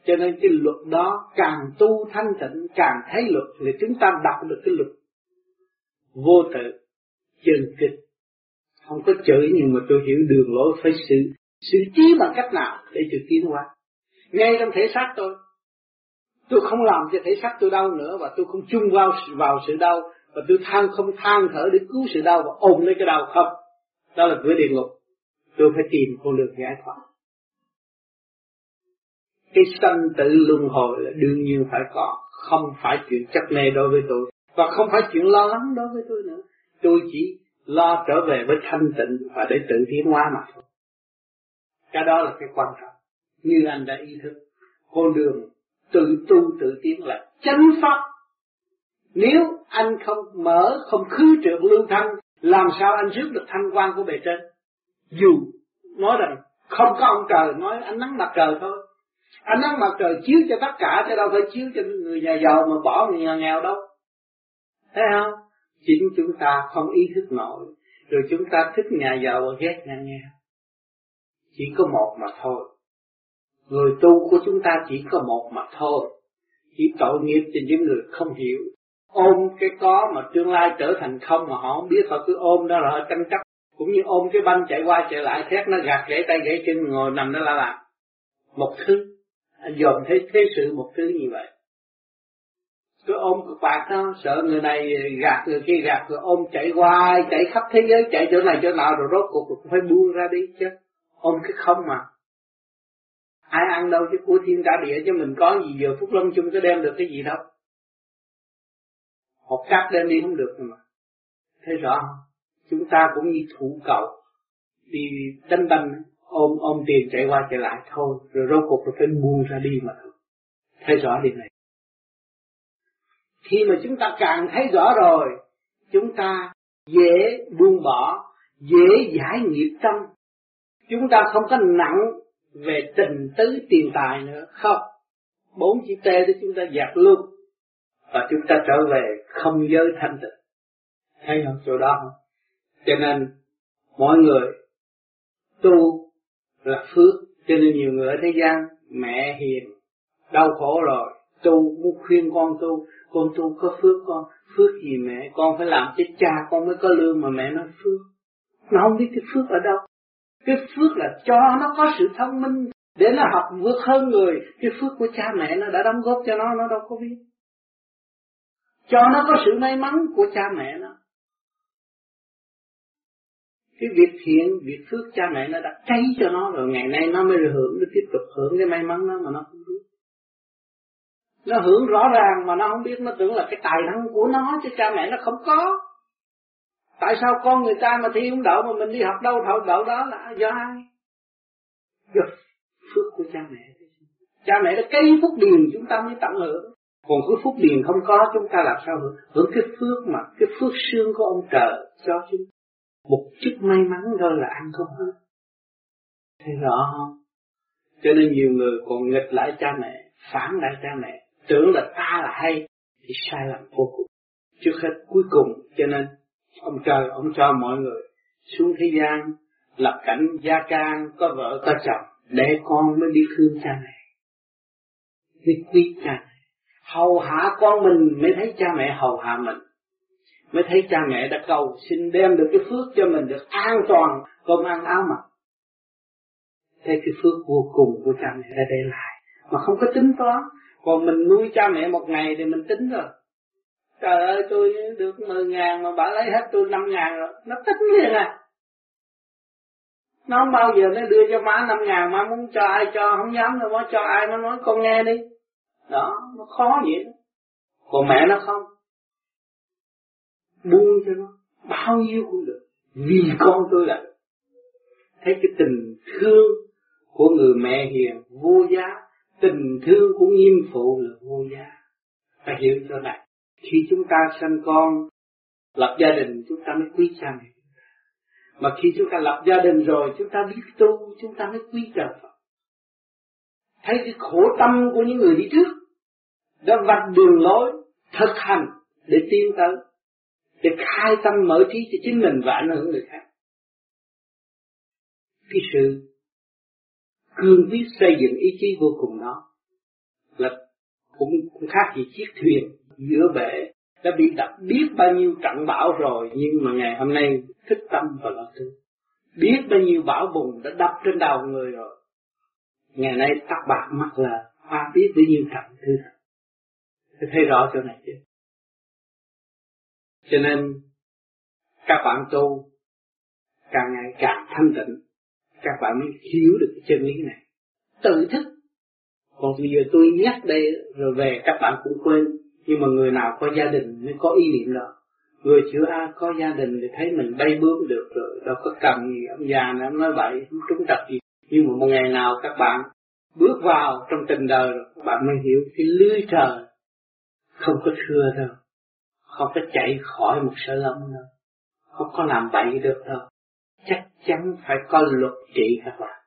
Cho nên cái luật đó càng tu thanh tịnh, càng thấy luật thì chúng ta đọc được cái luật vô tự, chân kịch không có chửi nhưng mà tôi hiểu đường lối phải xử xử trí bằng cách nào để tôi tiến qua ngay trong thể xác tôi tôi không làm cho thể xác tôi đau nữa và tôi không chung vào vào sự đau và tôi than không than thở để cứu sự đau và ôm lấy cái đau không? Đó là cửa địa ngục. Tôi phải tìm con đường giải thoát. Cái sanh tử luân hồi là đương nhiên phải có, không phải chuyện chấp mê đối với tôi và không phải chuyện lo lắng đối với tôi nữa. Tôi chỉ lo trở về với thanh tịnh và để tự tiến hóa mà thôi. Cái đó là cái quan trọng. Như anh đã ý thức, con đường tự tu tự tiến là chánh pháp. Nếu anh không mở, không khứ trượng lưu thanh, làm sao anh rước được thanh quan của bề trên? Dù nói rằng không có ông trời, nói ánh nắng mặt trời thôi. Ánh nắng mặt trời chiếu cho tất cả, chứ đâu phải chiếu cho người nhà giàu mà bỏ người nhà nghèo đâu thấy không? Chính chúng ta không ý thức nổi, rồi chúng ta thích nhà giàu và ghét nhà nghèo. Chỉ có một mà thôi. Người tu của chúng ta chỉ có một mà thôi. Chỉ tội nghiệp cho những người không hiểu. Ôm cái có mà tương lai trở thành không mà họ không biết, họ cứ ôm đó rồi họ tranh chấp. Cũng như ôm cái banh chạy qua chạy lại, thét nó gạt gãy tay gãy chân, ngồi nằm đó là làm một thứ. Anh dòm thấy thế sự một thứ như vậy cứ ôm cục bạc nó sợ người này gạt người kia, gạt rồi ôm, chạy hoài, chạy khắp thế giới, chạy chỗ này chỗ nào rồi rốt cuộc cũng phải buông ra đi chứ. Ôm cái không mà. Ai ăn đâu chứ, của thiên cả địa chứ, mình có gì giờ phúc lâm chung có đem được cái gì đâu. Học cắt đem đi không được mà. Thấy rõ không? Chúng ta cũng như thủ cầu. Đi tranh banh ôm ôm tiền chạy qua chạy lại thôi, rồi rốt cuộc rồi phải buông ra đi mà thôi. Thấy rõ điều này khi mà chúng ta càng thấy rõ rồi, chúng ta dễ buông bỏ, dễ giải nghiệp tâm. Chúng ta không có nặng về tình tứ tiền tài nữa. Không. Bốn chữ T đó chúng ta dẹp luôn. Và chúng ta trở về không giới thanh tịnh. Thấy không? Chỗ đó không? Cho nên, mọi người tu là phước. Cho nên nhiều người ở thế gian, mẹ hiền, đau khổ rồi tu, muốn khuyên con tu con tu có phước con, phước gì mẹ? Con phải làm cho cha con mới có lương mà mẹ nói phước. Nó không biết cái phước ở đâu. Cái phước là cho nó có sự thông minh, để nó học vượt hơn người. Cái phước của cha mẹ nó đã đóng góp cho nó nó đâu có biết. Cho nó có sự may mắn của cha mẹ nó. Cái việc thiện, việc phước cha mẹ nó đã cháy cho nó rồi, ngày nay nó mới hưởng, nó tiếp tục hưởng cái may mắn đó mà nó không biết nó hưởng rõ ràng mà nó không biết, nó tưởng là cái tài năng của nó, chứ cha mẹ nó không có. Tại sao con người ta mà thi không đậu mà mình đi học đâu thầu đậu đó là do ai? Do phước của cha mẹ. Cha mẹ đã cây phúc điền chúng ta mới tận hưởng. Còn cái phúc điền không có, chúng ta làm sao hưởng? Hưởng cái phước mà, cái phước xương của ông trời cho chúng. Một chút may mắn thôi là ăn không hết. Thấy rõ không? Cho nên nhiều người còn nghịch lại cha mẹ, phản lại cha mẹ tưởng là ta là hay, thì sai lầm vô cùng. Trước hết, cuối cùng, cho nên, ông trời, ông cho mọi người xuống thế gian, lập cảnh gia can, có vợ, có chồng, để con mới đi thương cha mẹ. Đi quý cha mẹ. Hầu hạ con mình mới thấy cha mẹ hầu hạ mình. Mới thấy cha mẹ đã cầu xin đem được cái phước cho mình được an toàn cơm ăn áo mặc. Thấy cái phước vô cùng của cha mẹ đã để lại mà không có tính toán. Còn mình nuôi cha mẹ một ngày thì mình tính rồi. Trời ơi, tôi được mười ngàn mà bà lấy hết tôi năm ngàn rồi. Nó tính liền à nó không bao giờ nó đưa cho má năm ngàn. Má muốn cho ai cho, không dám đâu. Má cho ai nó nói, con nghe đi. Đó, nó khó vậy đó. còn mẹ nó không. Buông cho nó bao nhiêu cũng được. Vì con tôi là. Thấy cái tình thương của người mẹ hiền, vô giá tình thương của nghiêm phụ là vô giá. Phải hiểu cho này. Khi chúng ta sinh con, lập gia đình, chúng ta mới quý cha mẹ. Mà khi chúng ta lập gia đình rồi, chúng ta biết tu, chúng ta mới quý trời Phật. Thấy cái khổ tâm của những người đi trước, đã vạch đường lối, thực hành để tiến tới, để khai tâm mở trí cho chính mình và ảnh hưởng người khác. Cái sự cương quyết xây dựng ý chí vô cùng đó là cũng, cũng khác gì chiếc thuyền giữa bể. Đã bị đập biết bao nhiêu trận bão rồi nhưng mà ngày hôm nay thức tâm và lo thứ biết bao nhiêu bão bùng đã đập trên đầu người rồi. Ngày nay tắt bạc mắt là hoa biết bao nhiêu trận thứ Tôi thấy rõ chỗ này chứ cho nên các bạn tu càng ngày càng thanh tịnh các bạn mới hiểu được cái chân lý này. Tự thức. Còn bây giờ tôi nhắc đây, rồi về các bạn cũng quên, nhưng mà người nào có gia đình mới có ý niệm đó. Người chưa a có gia đình thì thấy mình bay bướm được rồi, đâu có cần gì, ông già nữa nói vậy, không trúng tập gì. Nhưng mà một ngày nào các bạn bước vào trong tình đời rồi, các bạn mới hiểu cái lưới trời không có thưa đâu. Không có chạy khỏi một sợi lông đâu. Không có làm bậy được đâu chắc chắn phải có luật trị các bạn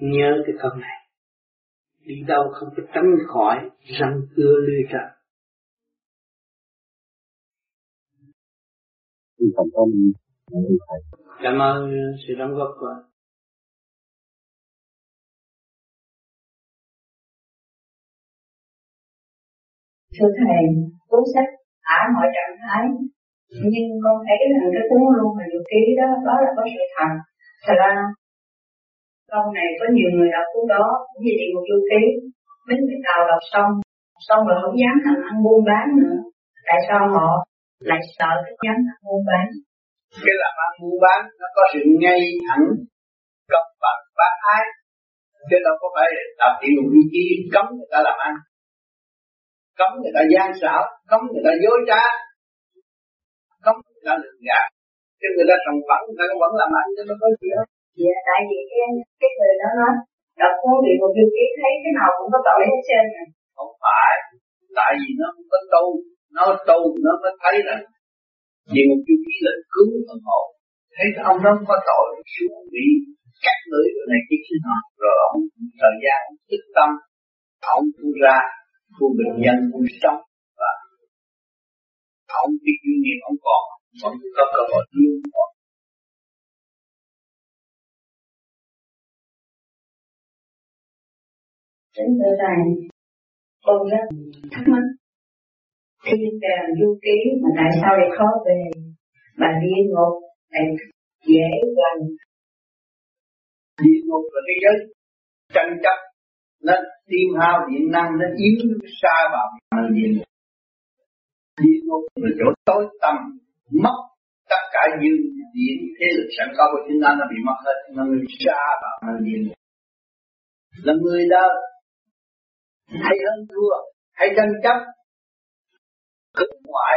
nhớ cái câu này. Đi đâu không có tránh khỏi răng cưa lưới trời. Cảm ơn cảm ơn sự đóng góp của anh. Thưa thầy cuốn sách ả mọi trạng thái nhưng con thấy rằng cái cuốn luôn mà được ký đó đó là có sự thật. Thật ra sau này có nhiều người đọc cuốn đó, cũng như chị một du ký. Mấy người tàu đọc xong xong rồi không dám làm ăn buôn bán nữa. Tại sao họ lại sợ cái dám ăn buôn bán? Cái làm ăn buôn bán, nó có sự ngay thẳng công bằng bác ái. Chứ đâu có phải tập điều ngục du ký cấm người ta làm ăn. Cấm người ta gian xảo, cấm người ta dối trá người ta lừa gạt chứ người ta trồng phẳng người ta vẫn làm ăn chứ nó có gì hết. Dạ tại vì cái cái người đó nói đọc cuốn địa ngục du ký thấy cái nào cũng có tội hết trơn này không phải. Tại vì nó không có tu. Nó tu nó mới thấy là địa ngục du ký là cứu phần hồn. Thấy ông đó không có tội xuống bị cắt lưỡi rồi này kia kia nọ. Rồi ông thời gian thức tâm ông thu ra thu bệnh nhân thu sống ông biết duyên nghiệp ông còn vẫn có cơ hội luôn còn. Chính từ này con rất thắc mắc. Khi về du ký mà tại sao lại khó về? Mà địa ngục lại dễ gần. Địa ngục là thế giới tranh chấp nó tiêu hao điện năng nó yếu xa vào địa ngục địa ngục là chỗ tối tăm, mất tất cả dư điện thế lực sẵn có của chúng ta nó bị mất hết. Nó người xa vào nó ngục là người đó hay hơn thua, hay tranh chấp cực ngoại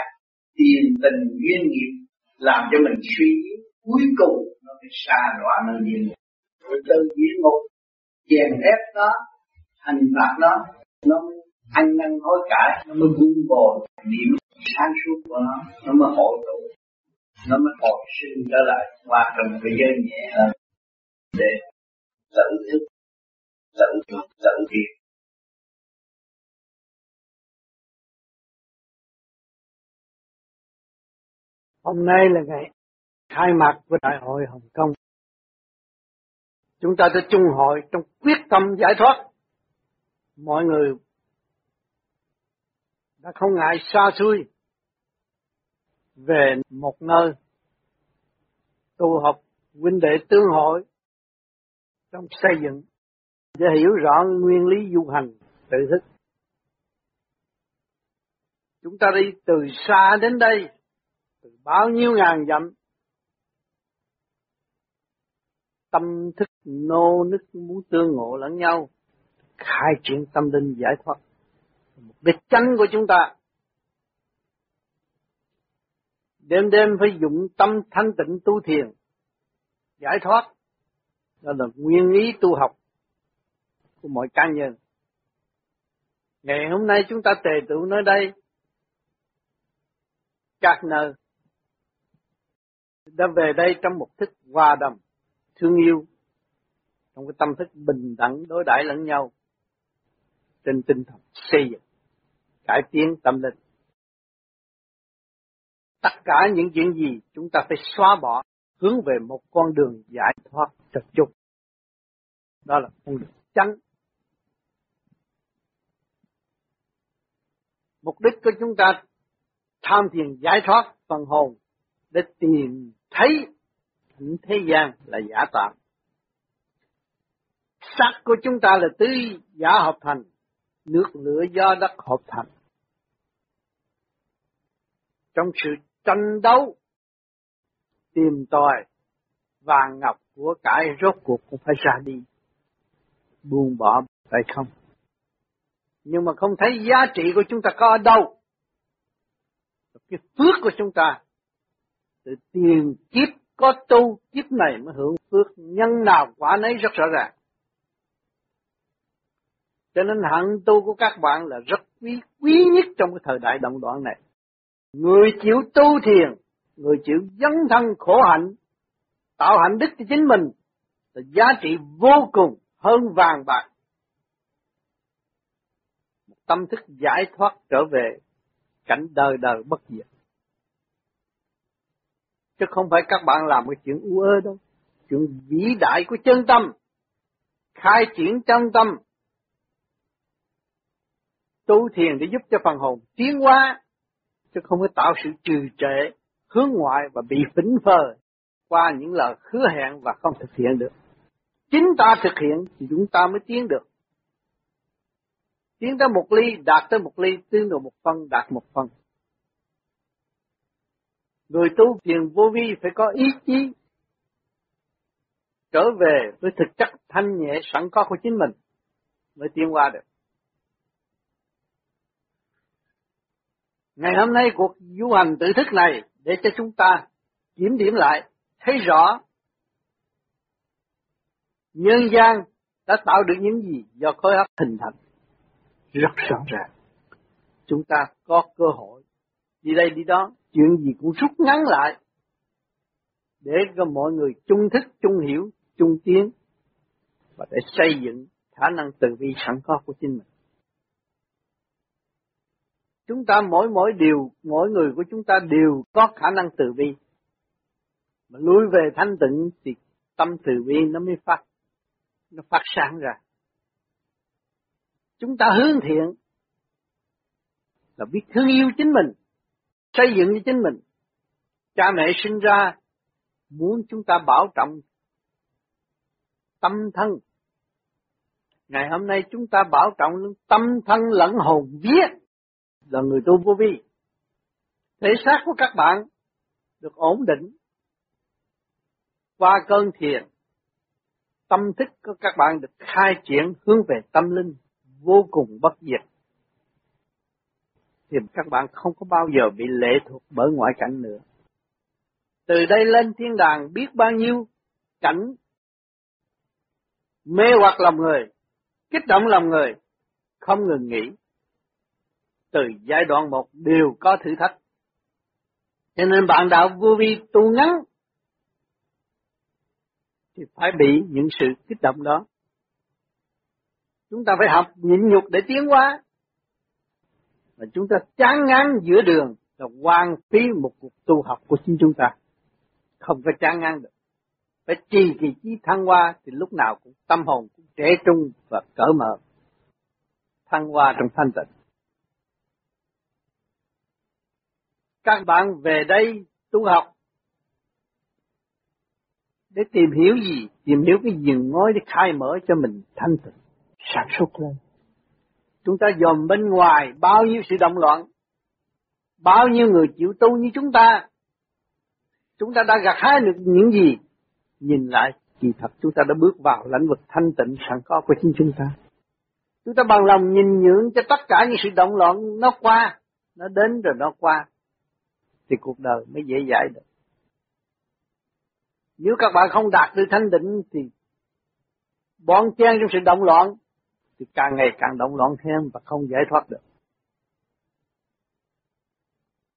tiền tình duyên nghiệp làm cho mình suy yếu cuối cùng nó bị xa đọa nơi địa ngục. Rồi từ địa ngục chèn ép nó, hành phạt nó nó ăn năn hối cải, nó mới vun bồi điểm sáng suốt của nó nó mới hội tụ nó mới hồi sinh trở lại qua trong cái giới nhẹ hơn để tự thức tự thức tự việc Hôm nay là ngày khai mạc của Đại hội Hồng Kông. Chúng ta sẽ chung hội trong quyết tâm giải thoát. Mọi người đã không ngại xa xôi về một nơi tu học huynh đệ tương hội trong xây dựng để hiểu rõ nguyên lý du hành tự thức. Chúng ta đi từ xa đến đây, từ bao nhiêu ngàn dặm, tâm thức nô nức muốn tương ngộ lẫn nhau, khai triển tâm linh giải thoát. Mục đích chánh của chúng ta đêm đêm phải dụng tâm thanh tịnh tu thiền, giải thoát, đó là nguyên lý tu học của mọi cá nhân. Ngày hôm nay chúng ta tề tựu nơi đây, các nơi đã về đây trong một thức hòa đồng, thương yêu, trong cái tâm thức bình đẳng đối đãi lẫn nhau, trên tinh thần xây dựng, cải tiến tâm linh. Tất cả những chuyện gì chúng ta phải xóa bỏ, hướng về một con đường giải thoát thật chung. Đó là con đường chánh. Mục đích của chúng ta tham thiền giải thoát phần hồn để tìm thấy thế gian là giả tạm. Sắc của chúng ta là tứ giả hợp thành, nước lửa do đất hợp thành. Trong sự tranh đấu, tìm tòi, vàng ngọc của cải rốt cuộc cũng phải ra đi, buông bỏ phải không? Nhưng mà không thấy giá trị của chúng ta có ở đâu. Cái phước của chúng ta, từ tiền kiếp có tu, kiếp này mới hưởng phước, nhân nào quả nấy rất rõ ràng. Cho nên hạnh tu của các bạn là rất quý, quý nhất trong cái thời đại động đoạn này. Người chịu tu thiền, người chịu dấn thân khổ hạnh, tạo hạnh đức cho chính mình, là giá trị vô cùng hơn vàng bạc. Một tâm thức giải thoát trở về cảnh đời đời bất diệt. Chứ không phải các bạn làm cái chuyện u ơ đâu. Chuyện vĩ đại của chân tâm. Khai triển chân tâm. Tu thiền để giúp cho phần hồn tiến hóa chứ không có tạo sự trì trệ, hướng ngoại và bị phỉnh phờ qua những lời hứa hẹn và không thực hiện được. Chính ta thực hiện thì chúng ta mới tiến được. Tiến tới một ly, đạt tới một ly, tiến được một phân, đạt một phân. Người tu thiền vô vi phải có ý chí trở về với thực chất thanh nhẹ sẵn có của chính mình mới tiến qua được. Ngày hôm nay cuộc du hành tự thức này để cho chúng ta kiểm điểm lại, thấy rõ nhân gian đã tạo được những gì do khối óc hình thành. Rất rõ ràng. Chúng ta có cơ hội đi đây đi đó, chuyện gì cũng rút ngắn lại để cho mọi người chung thức, chung hiểu, chung tiến và để xây dựng khả năng từ bi sẵn có của chính mình. Chúng ta mỗi mỗi điều, mỗi người của chúng ta đều có khả năng từ bi. Mà lui về thanh tịnh thì tâm từ bi nó mới phát, nó phát sáng ra. Chúng ta hướng thiện là biết thương yêu chính mình, xây dựng cho chính mình. Cha mẹ sinh ra muốn chúng ta bảo trọng tâm thân. Ngày hôm nay chúng ta bảo trọng tâm thân lẫn hồn vía là người tu vô vi. Thể xác của các bạn được ổn định, qua cơn thiền, tâm thức của các bạn được khai triển hướng về tâm linh vô cùng bất diệt. Thì các bạn không có bao giờ bị lệ thuộc bởi ngoại cảnh nữa. Từ đây lên thiên đàng biết bao nhiêu cảnh mê hoặc lòng người, kích động lòng người, không ngừng nghỉ. Từ giai đoạn một đều có thử thách. Cho nên bạn đạo vô vi tu ngắn thì phải bị những sự kích động đó. Chúng ta phải học nhịn nhục để tiến hóa. Và chúng ta chán ngán giữa đường là hoang phí một cuộc tu học của chính chúng ta. Không có chán ngán được. Phải trì kỳ trí thăng hoa thì lúc nào cũng tâm hồn cũng trẻ trung và cởi mở. Thăng hoa trong thanh tịnh. Các bạn về đây tu học để tìm hiểu gì? Tìm hiểu cái giường ngói để khai mở cho mình thanh tịnh, sản xuất lên. Chúng ta dòm bên ngoài bao nhiêu sự động loạn, bao nhiêu người chịu tu như chúng ta, chúng ta đã gặt hái được những gì? Nhìn lại, kỳ thật chúng ta đã bước vào lãnh vực thanh tịnh sẵn có của chính chúng ta. Chúng ta bằng lòng nhìn nhượng cho tất cả những sự động loạn nó qua, nó đến rồi nó qua, thì cuộc đời mới dễ dãi được. Nếu các bạn không đạt được thanh định thì bon chen trong sự động loạn thì càng ngày càng động loạn thêm và không giải thoát được.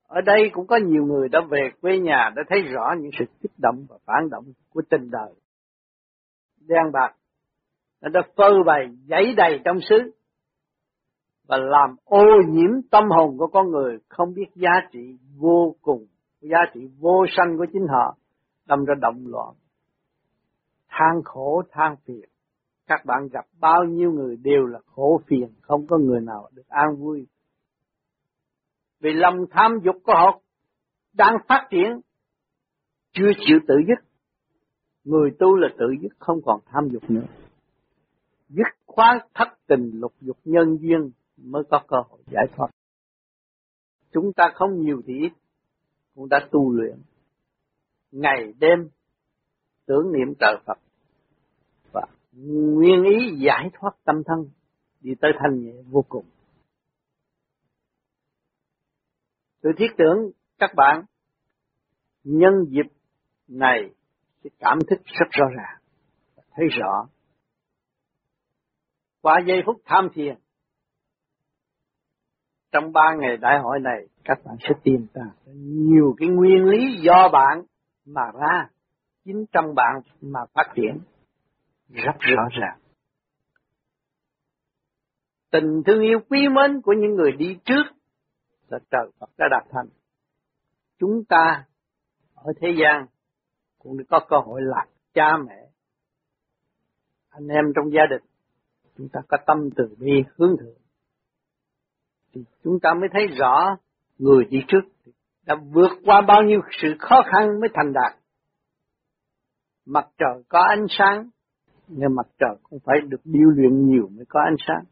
Ở đây cũng có nhiều người đã về quê nhà đã thấy rõ những sự kích động và phản động của tình đời. Đen bạc, nó đã phơi bày giấy đầy trong xứ và làm ô nhiễm tâm hồn của con người không biết giá trị vô cùng, giá trị vô sanh của chính họ đâm ra động loạn. Than khổ than phiền. Các bạn gặp bao nhiêu người đều là khổ phiền, không có người nào được an vui. Vì lòng tham dục của họ đang phát triển, chưa chịu tự dứt. Người tu là tự dứt, không còn tham dục nữa. Dứt khoát thất tình lục dục nhân duyên mới có cơ hội giải thoát. Chúng ta không nhiều thì ít, cũng đã tu luyện ngày đêm tưởng niệm trời Phật và nguyên ý giải thoát tâm thân đi tới thanh nhẹ vô cùng. Tôi thiết tưởng các bạn nhân dịp này sẽ cảm thức rất rõ ràng, thấy rõ. Qua giây phút tham thiền, trong ba ngày đại hội này, các bạn sẽ tìm ra nhiều cái nguyên lý do bạn mà ra chính trong bạn mà phát triển rất rõ ràng. Tình thương yêu quý mến của những người đi trước là trời Phật đã đạt thành. Chúng ta ở thế gian cũng có cơ hội làm cha mẹ, anh em trong gia đình, chúng ta có tâm từ bi hướng thượng. Thì chúng ta mới thấy rõ người đi trước đã vượt qua bao nhiêu sự khó khăn mới thành đạt. Mặt trời có ánh sáng, nhưng mặt trời cũng phải được điêu luyện nhiều mới có ánh sáng.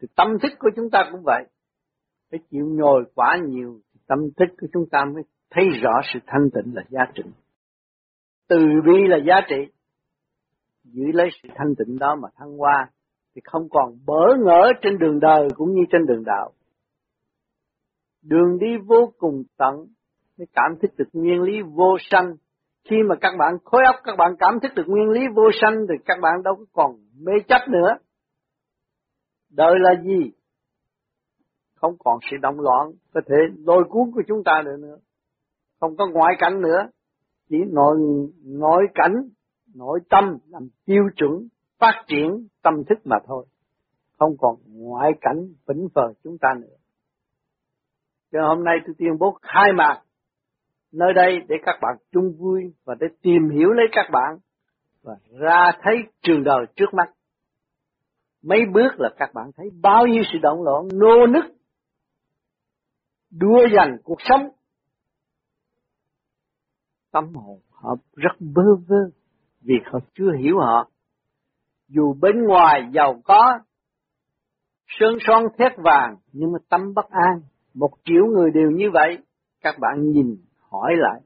Thì tâm thức của chúng ta cũng vậy. Phải chịu nhồi quá nhiều, tâm thức của chúng ta mới thấy rõ sự thanh tịnh là giá trị. Từ bi là giá trị. Giữ lấy sự thanh tịnh đó mà thăng hoa, thì không còn bỡ ngỡ trên đường đời cũng như trên đường đạo đường đi vô cùng tận mới cảm thức được nguyên lý vô sanh. Khi mà các bạn khối óc các bạn cảm thức được nguyên lý vô sanh thì các bạn đâu có còn mê chấp nữa. Đời là gì? Không còn sự động loạn có thể lôi cuốn của chúng ta nữa nữa. Không có ngoại cảnh nữa. Chỉ nội nội cảnh, nội tâm làm tiêu chuẩn phát triển tâm thức mà thôi. Không còn ngoại cảnh vĩnh phờ chúng ta nữa. Cho hôm nay tôi tuyên bố khai mạc nơi đây để các bạn chung vui và để tìm hiểu lấy các bạn và ra thấy trường đời trước mắt. Mấy bước là các bạn thấy bao nhiêu sự động loạn, nô nức, đua giành cuộc sống. Tâm hồn họ rất bơ vơ vì họ chưa hiểu họ. Dù bên ngoài giàu có, sơn son thét vàng nhưng mà tâm bất an, một triệu người đều như vậy, các bạn nhìn hỏi lại,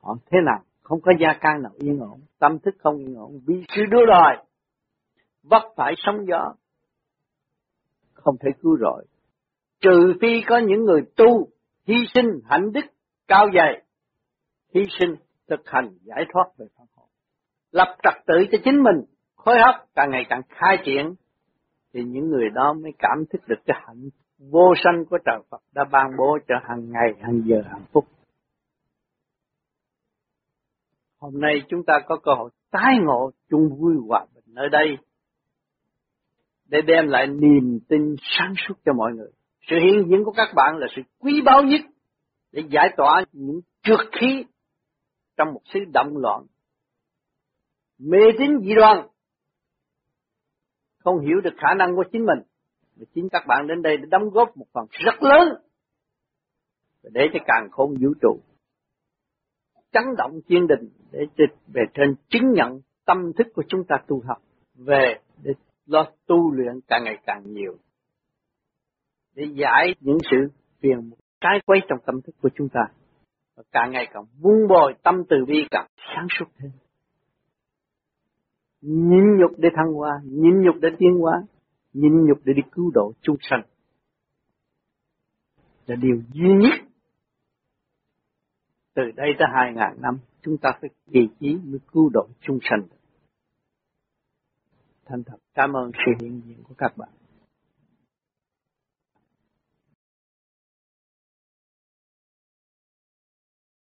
họ thế nào? Không có gia can nào yên ổn, tâm thức không yên ổn, vì sự đưa đòi, vấp phải sóng gió, không thể cứu rỗi. Trừ phi có những người tu, hy sinh hạnh đức cao dày, hy sinh thực hành giải thoát về phần hồn, lập trật tự cho chính mình, khối hấp càng ngày càng khai triển, thì những người đó mới cảm thức được cái hạnh vô sanh của trời Phật đã ban bố cho hàng ngày, hàng giờ, hàng phút. Hôm nay chúng ta có cơ hội tái ngộ chung vui hòa bình nơi đây để đem lại niềm tin sáng suốt cho mọi người. Sự hiện diện của các bạn là sự quý báu nhất để giải tỏa những trượt khí trong một sự động loạn. Mê tín dị đoan không hiểu được khả năng của chính mình. Và chính các bạn đến đây để đóng góp một phần rất lớn để cho càng khôn vũ trụ chấn động thiên đình, để về trên chứng nhận tâm thức của chúng ta tu học, về để lo tu luyện càng ngày càng nhiều, để giải những sự phiền trái quấy trong tâm thức của chúng ta và càng ngày càng vun bồi tâm từ bi càng sáng suốt thêm nhịn nhục để thăng hoa nhịn nhục để tiến hóa nhịn nhục để đi cứu độ chúng sanh. Là điều duy nhất. Từ đây tới hai ngàn năm, chúng ta phải kỳ trí mới cứu độ chúng sanh. Thành thật, cảm ơn sự hiện diện của các bạn.